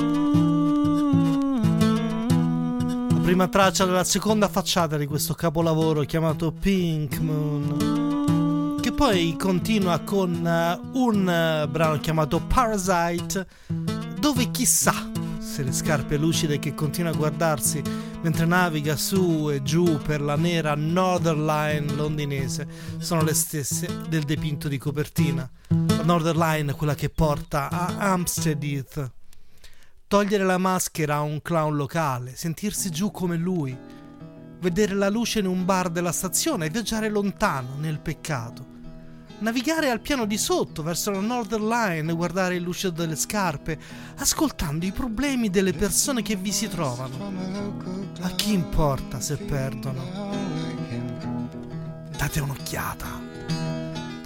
[SPEAKER 4] La prima traccia della seconda facciata di questo capolavoro chiamato Pink Moon. Che poi continua con eh, un eh, brano chiamato Parasite, dove chissà se le scarpe lucide che continua a guardarsi mentre naviga su e giù per la nera Northern Line londinese sono le stesse del dipinto di copertina. Northern Line quella che porta a Hampstead Heath. Togliere la maschera a un clown locale, sentirsi giù come lui, vedere la luce in un bar della stazione e viaggiare lontano nel peccato. Navigare al piano di sotto verso la Northern Line e guardare il luce delle scarpe, ascoltando i problemi delle persone che vi si trovano. A chi importa se perdono? Date un'occhiata.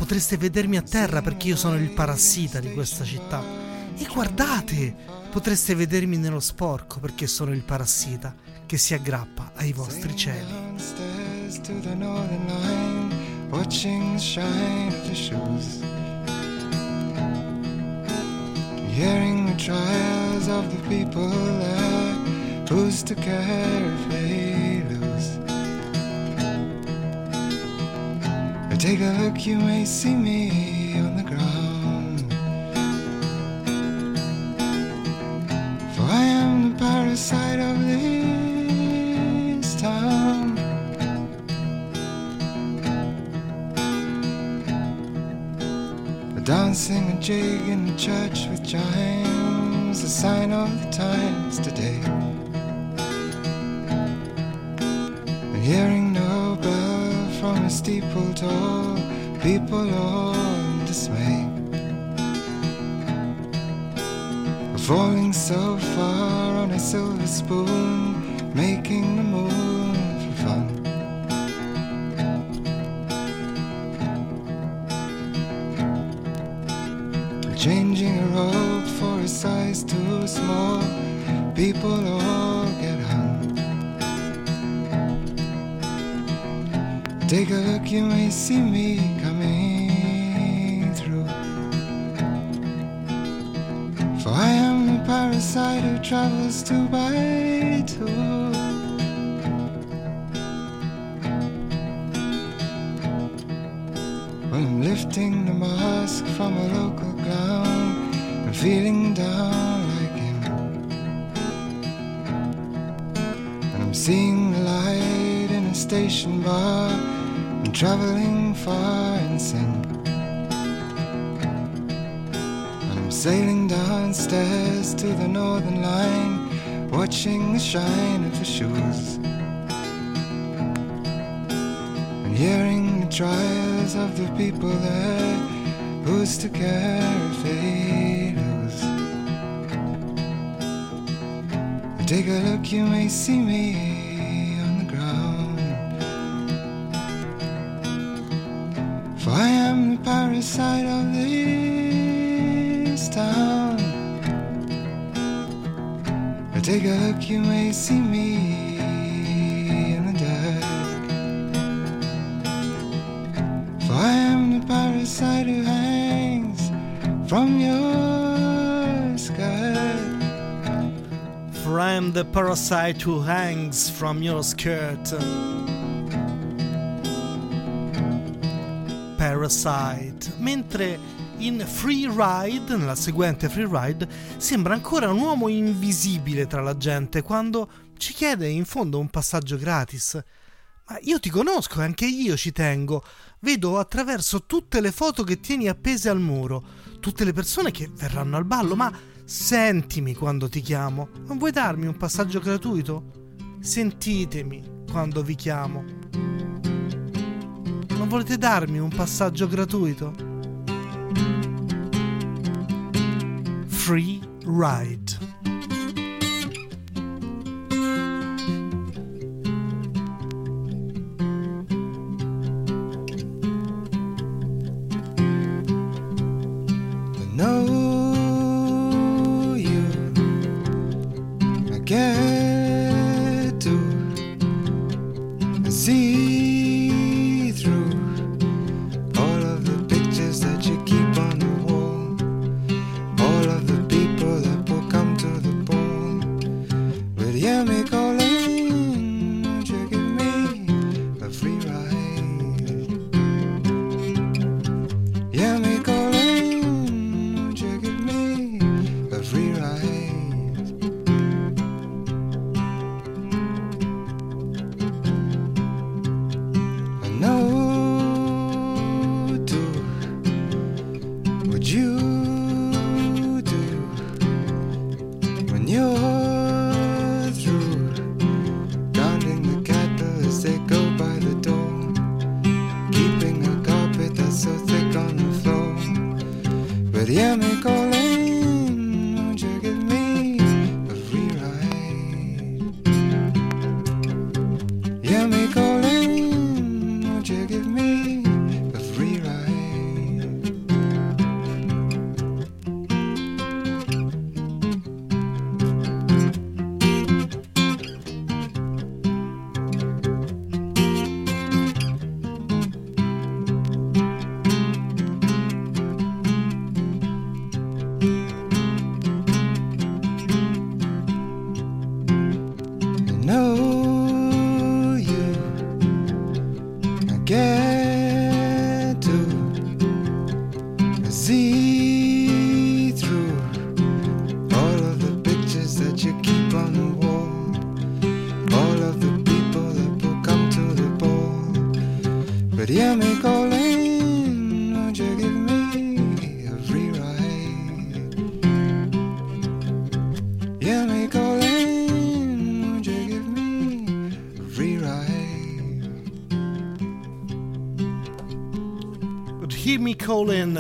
[SPEAKER 4] Potreste vedermi a terra perché io sono il parassita di questa città. E guardate, potreste vedermi nello sporco perché sono il parassita che si aggrappa ai vostri cieli.
[SPEAKER 3] Hearing the trials of the people there, who's to care if they Take a look, you may see me on the ground. For I am the parasite of this town. A dancing a jig in a church with chimes, a sign of the times today. And hearing from a steeple tall, people all in dismay. Falling so far on a silver spoon, making the moon Take a look, you may see me to the northern line, watching the shine of the shoes. And hearing the trials of the people there, who's to care if they lose? Take a look, you may see me on the ground. For I am the parasite of this town. Take a look, you may see me in the dark. For I am the parasite who hangs from your skirt.
[SPEAKER 4] For I am the parasite who hangs from your skirt. Parasite. Mentre in Free Ride, nella seguente Free Ride, sembra ancora un uomo invisibile tra la gente quando ci chiede in fondo un passaggio gratis. Ma io ti conosco e anche io ci tengo. Vedo attraverso tutte le foto che tieni appese al muro, tutte le persone che verranno al ballo, ma sentimi quando ti chiamo. Non vuoi darmi un passaggio gratuito? Sentitemi quando vi chiamo. Non volete darmi un passaggio gratuito? Free Ride.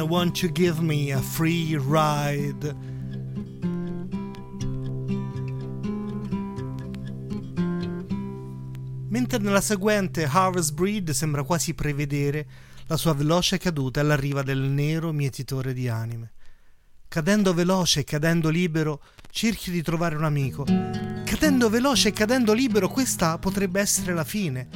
[SPEAKER 3] Won't you give me a free ride?
[SPEAKER 4] Mentre nella seguente Harvest Breed sembra quasi prevedere la sua veloce caduta alla riva del nero mietitore di anime. Cadendo veloce e cadendo libero, cerchi di trovare un amico. Cadendo veloce e cadendo libero, questa potrebbe essere la fine.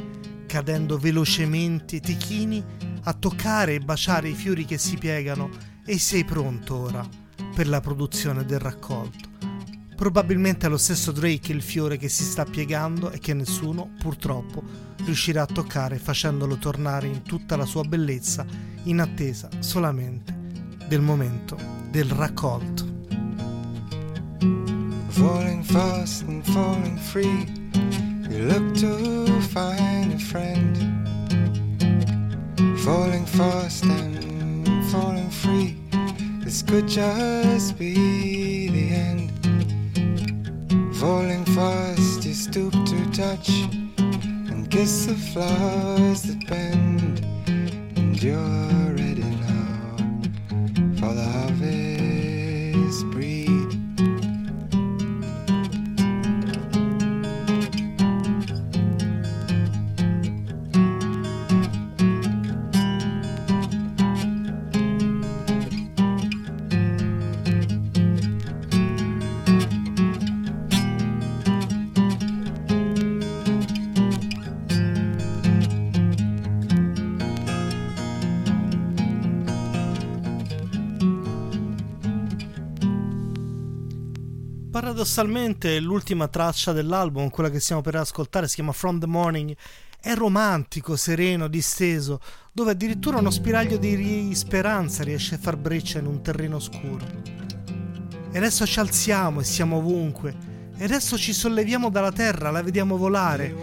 [SPEAKER 4] Cadendo velocemente, ti chini a toccare e baciare i fiori che si piegano e sei pronto ora per la produzione del raccolto. Probabilmente è lo stesso Drake il fiore che si sta piegando e che nessuno, purtroppo, riuscirà a toccare facendolo tornare in tutta la sua bellezza in attesa solamente del momento del raccolto.
[SPEAKER 3] Falling fast and falling free. You look to find a friend. Falling fast and falling free. This could just be the end. Falling fast, you stoop to touch and kiss the flowers that bend. And you're ready now for the harvest
[SPEAKER 4] paradossalmente l'ultima traccia dell'album, quella che stiamo per ascoltare, si chiama From the Morning, è romantico, sereno, disteso, dove addirittura uno spiraglio di speranza riesce a far breccia in un terreno scuro. E adesso ci alziamo e siamo ovunque, e adesso ci solleviamo dalla terra, la vediamo volare,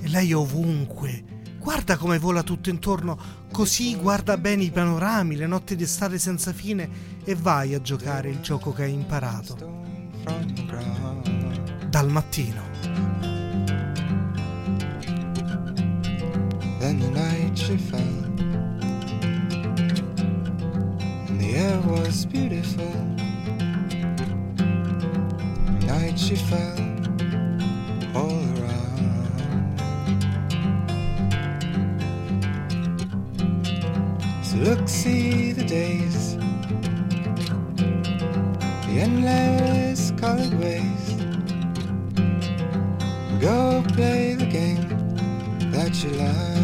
[SPEAKER 4] e lei è ovunque. Guarda come vola tutto intorno, così guarda bene i panorami, le notti d'estate senza fine e vai a giocare il gioco che hai imparato. Dal mattino.
[SPEAKER 3] Then the night she fell, and the air was beautiful. The night she fell all around. So look, see the days, that you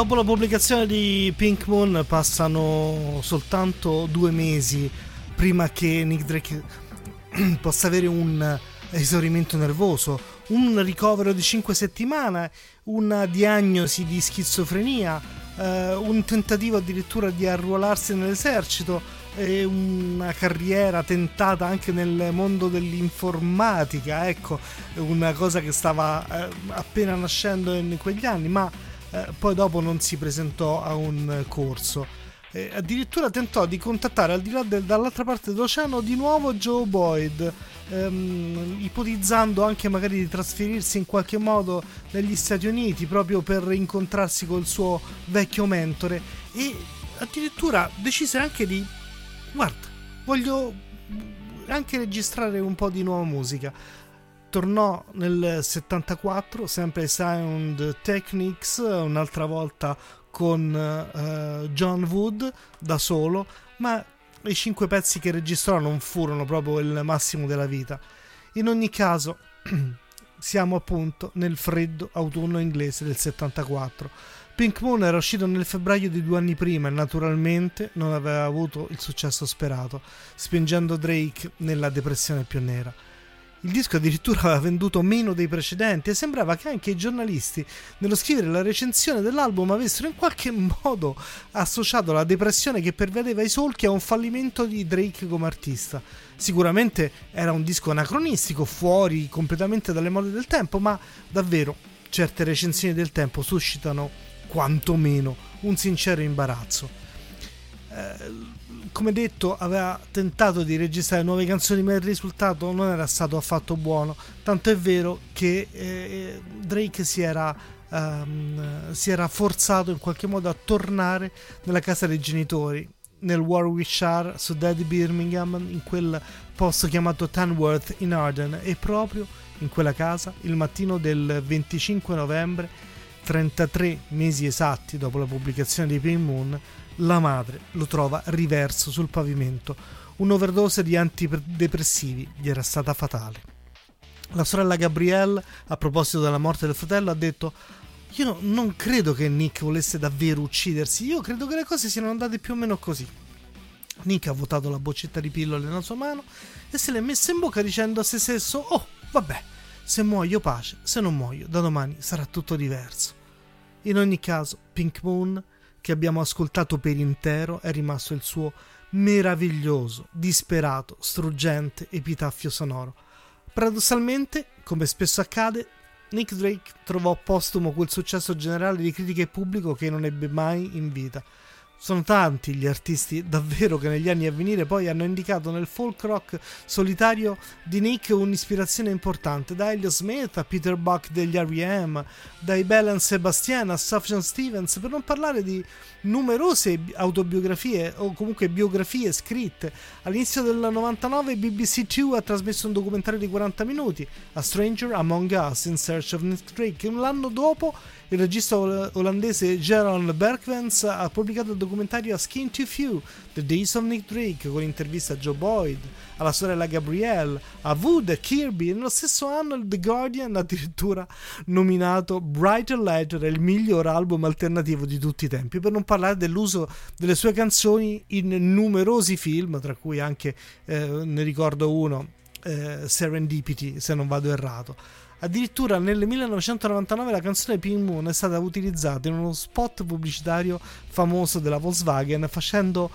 [SPEAKER 4] Dopo la pubblicazione di Pink Moon passano soltanto due mesi prima che Nick Drake <clears throat> possa avere un esaurimento nervoso, un ricovero di 5 settimane, una diagnosi di schizofrenia, eh, un tentativo addirittura di arruolarsi nell'esercito e una carriera tentata anche nel mondo dell'informatica, ecco, una cosa che stava eh, appena nascendo in quegli anni, ma eh, poi dopo non si presentò a un corso. Eh, addirittura tentò di contattare al di là del, dall'altra parte dell'oceano di nuovo Joe Boyd, ehm, ipotizzando anche magari di trasferirsi in qualche modo negli Stati Uniti proprio per incontrarsi col suo vecchio mentore e addirittura decise anche di guarda, voglio anche registrare un po' di nuova musica tornò nel 74 sempre ai Sound Techniques un'altra volta con uh, John Wood da solo ma i cinque pezzi che registrò non furono proprio il massimo della vita. In ogni caso <clears throat> siamo appunto nel freddo autunno inglese del 74 Pink Moon era uscito nel febbraio di due anni prima e naturalmente non aveva avuto il successo sperato spingendo Drake nella depressione più nera il disco addirittura aveva venduto meno dei precedenti e sembrava che anche i giornalisti, nello scrivere la recensione dell'album, avessero in qualche modo associato la depressione che pervadeva i solchi a un fallimento di Drake come artista. Sicuramente era un disco anacronistico, fuori completamente dalle mode del tempo, ma davvero certe recensioni del tempo suscitano quantomeno un sincero imbarazzo. Eh, come detto, aveva tentato di registrare nuove canzoni, ma il risultato non era stato affatto buono. Tanto è vero che eh, Drake si era ehm, si era forzato in qualche modo a tornare nella casa dei genitori nel Warwickshire su Daddy Birmingham in quel posto chiamato Tanworth in Arden e proprio in quella casa il mattino del 25 novembre 33 mesi esatti dopo la pubblicazione di Pain Moon la madre lo trova riverso sul pavimento un'overdose di antidepressivi gli era stata fatale la sorella Gabrielle a proposito della morte del fratello ha detto io non credo che Nick volesse davvero uccidersi, io credo che le cose siano andate più o meno così. Nick ha votato la boccetta di pillole nella sua mano e se l'è messa in bocca dicendo a se stesso: Oh, vabbè, se muoio pace, se non muoio, da domani sarà tutto diverso. In ogni caso, Pink Moon, che abbiamo ascoltato per intero, è rimasto il suo meraviglioso, disperato, struggente epitaffio sonoro. Paradossalmente, come spesso accade, Nick Drake trovò postumo quel successo generale di critica e pubblico che non ebbe mai in vita. Sono tanti gli artisti davvero che negli anni a venire poi hanno indicato nel folk rock solitario di Nick un'ispirazione importante, da Elliot Smith a Peter Buck degli R.E.M., dai Bell Sebastian a Sufjan Stevens, per non parlare di numerose autobiografie o comunque biografie scritte. All'inizio del 99 BBC2 ha trasmesso un documentario di 40 minuti, A Stranger Among Us in Search of Nick Drake. L'anno dopo il regista olandese Geron Bergwens ha pubblicato il documentario A Skin to Few, The Days of Nick Drake, con intervista a Joe Boyd, alla sorella Gabrielle, a Wood, a Kirby. E nello stesso anno The Guardian ha addirittura nominato Brighter Ledger il miglior album alternativo di tutti i tempi, per non parlare dell'uso delle sue canzoni in numerosi film, tra cui anche, eh, ne ricordo uno, eh, Serendipity, se non vado errato. Addirittura nel 1999 la canzone Pink Moon è stata utilizzata in uno spot pubblicitario famoso della Volkswagen facendo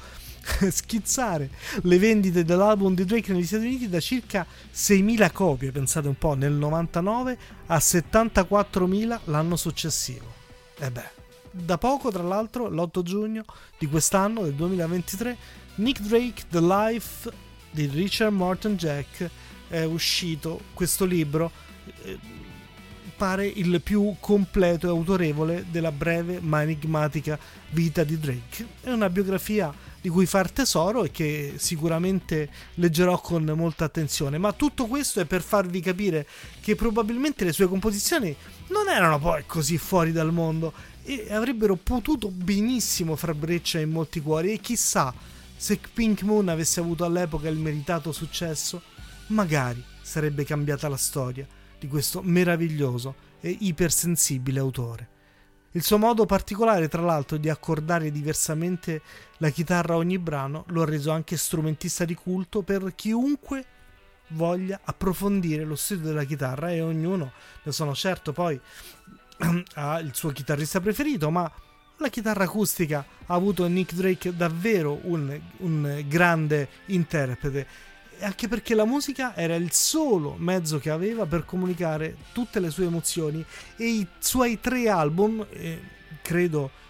[SPEAKER 4] <laughs> schizzare le vendite dell'album di Drake negli Stati Uniti da circa 6.000 copie, pensate un po', nel 99 a 74.000 l'anno successivo. E beh, da poco tra l'altro, l'8 giugno di quest'anno, del 2023, Nick Drake, The Life di Richard Morton Jack è uscito questo libro eh, pare il più completo e autorevole della breve ma enigmatica vita di Drake. È una biografia di cui far tesoro e che sicuramente leggerò con molta attenzione, ma tutto questo è per farvi capire che probabilmente le sue composizioni non erano poi così fuori dal mondo e avrebbero potuto benissimo far breccia in molti cuori e chissà se Pink Moon avesse avuto all'epoca il meritato successo, magari sarebbe cambiata la storia di questo meraviglioso e ipersensibile autore. Il suo modo particolare, tra l'altro, di accordare diversamente la chitarra a ogni brano lo ha reso anche strumentista di culto per chiunque voglia approfondire lo studio della chitarra e ognuno, ne sono certo, poi <clears throat> ha il suo chitarrista preferito, ma la chitarra acustica ha avuto Nick Drake davvero un, un grande interprete anche perché la musica era il solo mezzo che aveva per comunicare tutte le sue emozioni e i suoi tre album, eh, credo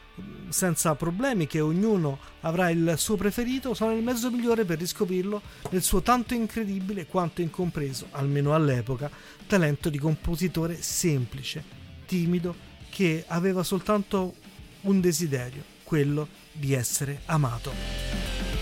[SPEAKER 4] senza problemi che ognuno avrà il suo preferito, sono il mezzo migliore per riscoprirlo nel suo tanto incredibile quanto incompreso, almeno all'epoca, talento di compositore semplice, timido, che aveva soltanto un desiderio, quello di essere amato.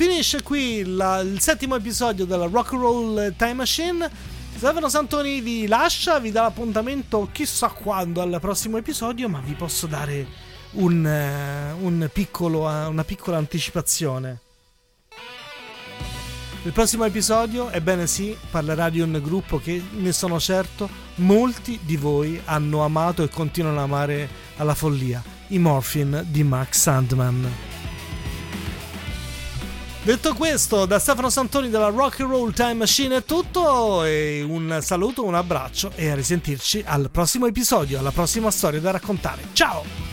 [SPEAKER 4] Finisce qui la, il settimo episodio della Rock and Roll Time Machine. Stefano Santoni vi lascia, vi dà l'appuntamento chissà quando al prossimo episodio, ma vi posso dare un, uh, un piccolo, uh, una piccola anticipazione. Il prossimo episodio, ebbene sì, parlerà di un gruppo che, ne sono certo, molti di voi hanno amato e continuano a amare alla follia, i Morphin di Max Sandman. Detto questo, da Stefano Santoni della Rock and Roll Time Machine è tutto. E un saluto, un abbraccio e a risentirci al prossimo episodio, alla prossima storia da raccontare. Ciao!